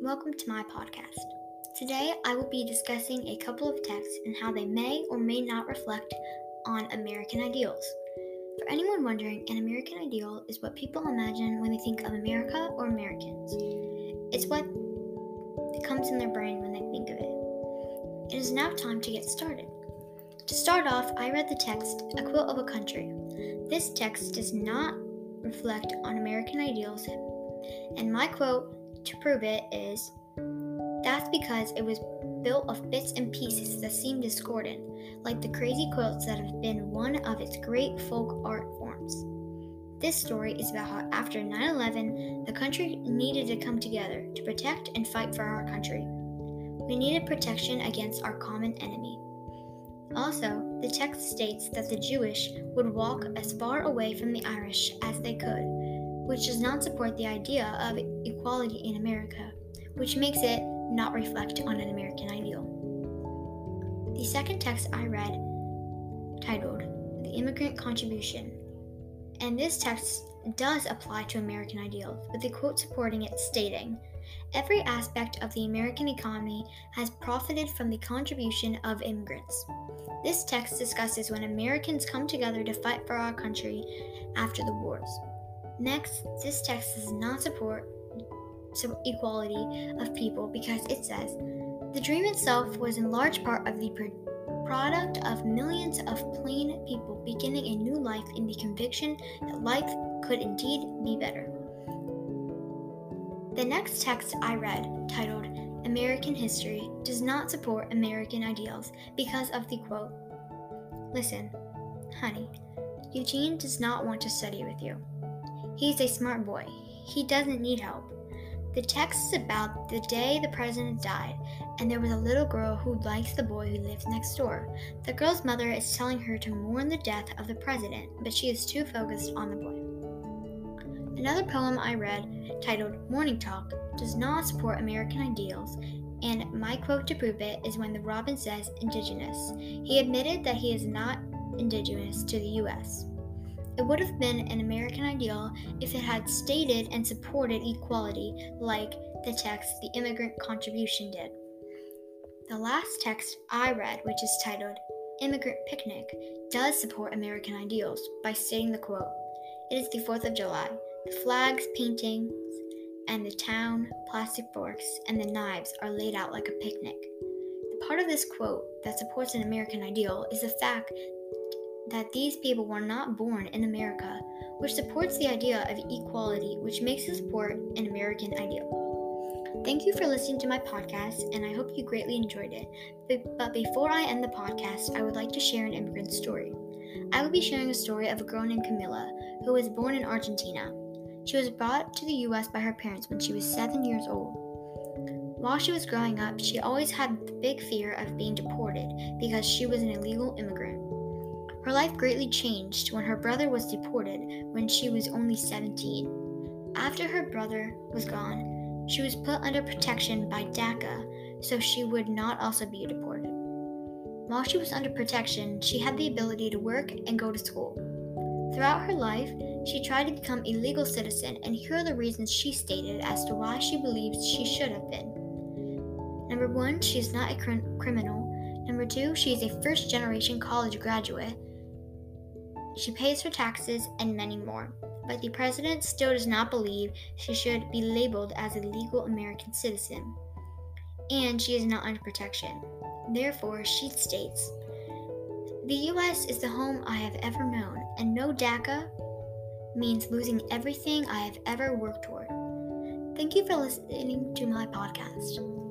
Welcome to my podcast. Today I will be discussing a couple of texts and how they may or may not reflect on American ideals. For anyone wondering, an American ideal is what people imagine when they think of America or Americans. It's what comes in their brain when they think of it. It is now time to get started. To start off, I read the text, A Quilt of a Country. This text does not reflect on American ideals, and my quote to prove it is That's because it was built of bits and pieces that seem discordant, like the crazy quilts that have been one of its great folk art forms. This story is about how after 9 11, the country needed to come together to protect and fight for our country. We needed protection against our common enemy. Also, the text states that the Jewish would walk as far away from the Irish as they could, which does not support the idea of equality in America, which makes it not reflect on an American ideal. The second text I read, titled The Immigrant Contribution, and this text does apply to American ideals, with the quote supporting it stating, Every aspect of the American economy has profited from the contribution of immigrants. This text discusses when Americans come together to fight for our country after the wars. Next, this text does not support equality of people because it says the dream itself was in large part of the product of millions of plain people beginning a new life in the conviction that life could indeed be better. The next text I read, titled American History, does not support American ideals because of the quote Listen, honey, Eugene does not want to study with you. He's a smart boy. He doesn't need help. The text is about the day the president died, and there was a little girl who likes the boy who lives next door. The girl's mother is telling her to mourn the death of the president, but she is too focused on the boy. Another poem I read, titled Morning Talk, does not support American ideals, and my quote to prove it is when the robin says indigenous. He admitted that he is not indigenous to the U.S. It would have been an American ideal if it had stated and supported equality like the text The Immigrant Contribution did. The last text I read, which is titled Immigrant Picnic, does support American ideals by stating the quote It is the 4th of July. The flags, paintings, and the town, plastic forks, and the knives are laid out like a picnic. The part of this quote that supports an American ideal is the fact that these people were not born in America, which supports the idea of equality, which makes it support an American ideal. Thank you for listening to my podcast, and I hope you greatly enjoyed it. But before I end the podcast, I would like to share an immigrant story. I will be sharing a story of a girl named Camilla who was born in Argentina. She was brought to the US by her parents when she was seven years old. While she was growing up, she always had the big fear of being deported because she was an illegal immigrant. Her life greatly changed when her brother was deported when she was only 17. After her brother was gone, she was put under protection by DACA so she would not also be deported. While she was under protection, she had the ability to work and go to school. Throughout her life, she tried to become a legal citizen, and here are the reasons she stated as to why she believes she should have been. Number one, she is not a cr- criminal. Number two, she is a first generation college graduate. She pays her taxes and many more. But the president still does not believe she should be labeled as a legal American citizen. And she is not under protection. Therefore, she states The U.S. is the home I have ever known, and no DACA means losing everything I have ever worked toward. Thank you for listening to my podcast.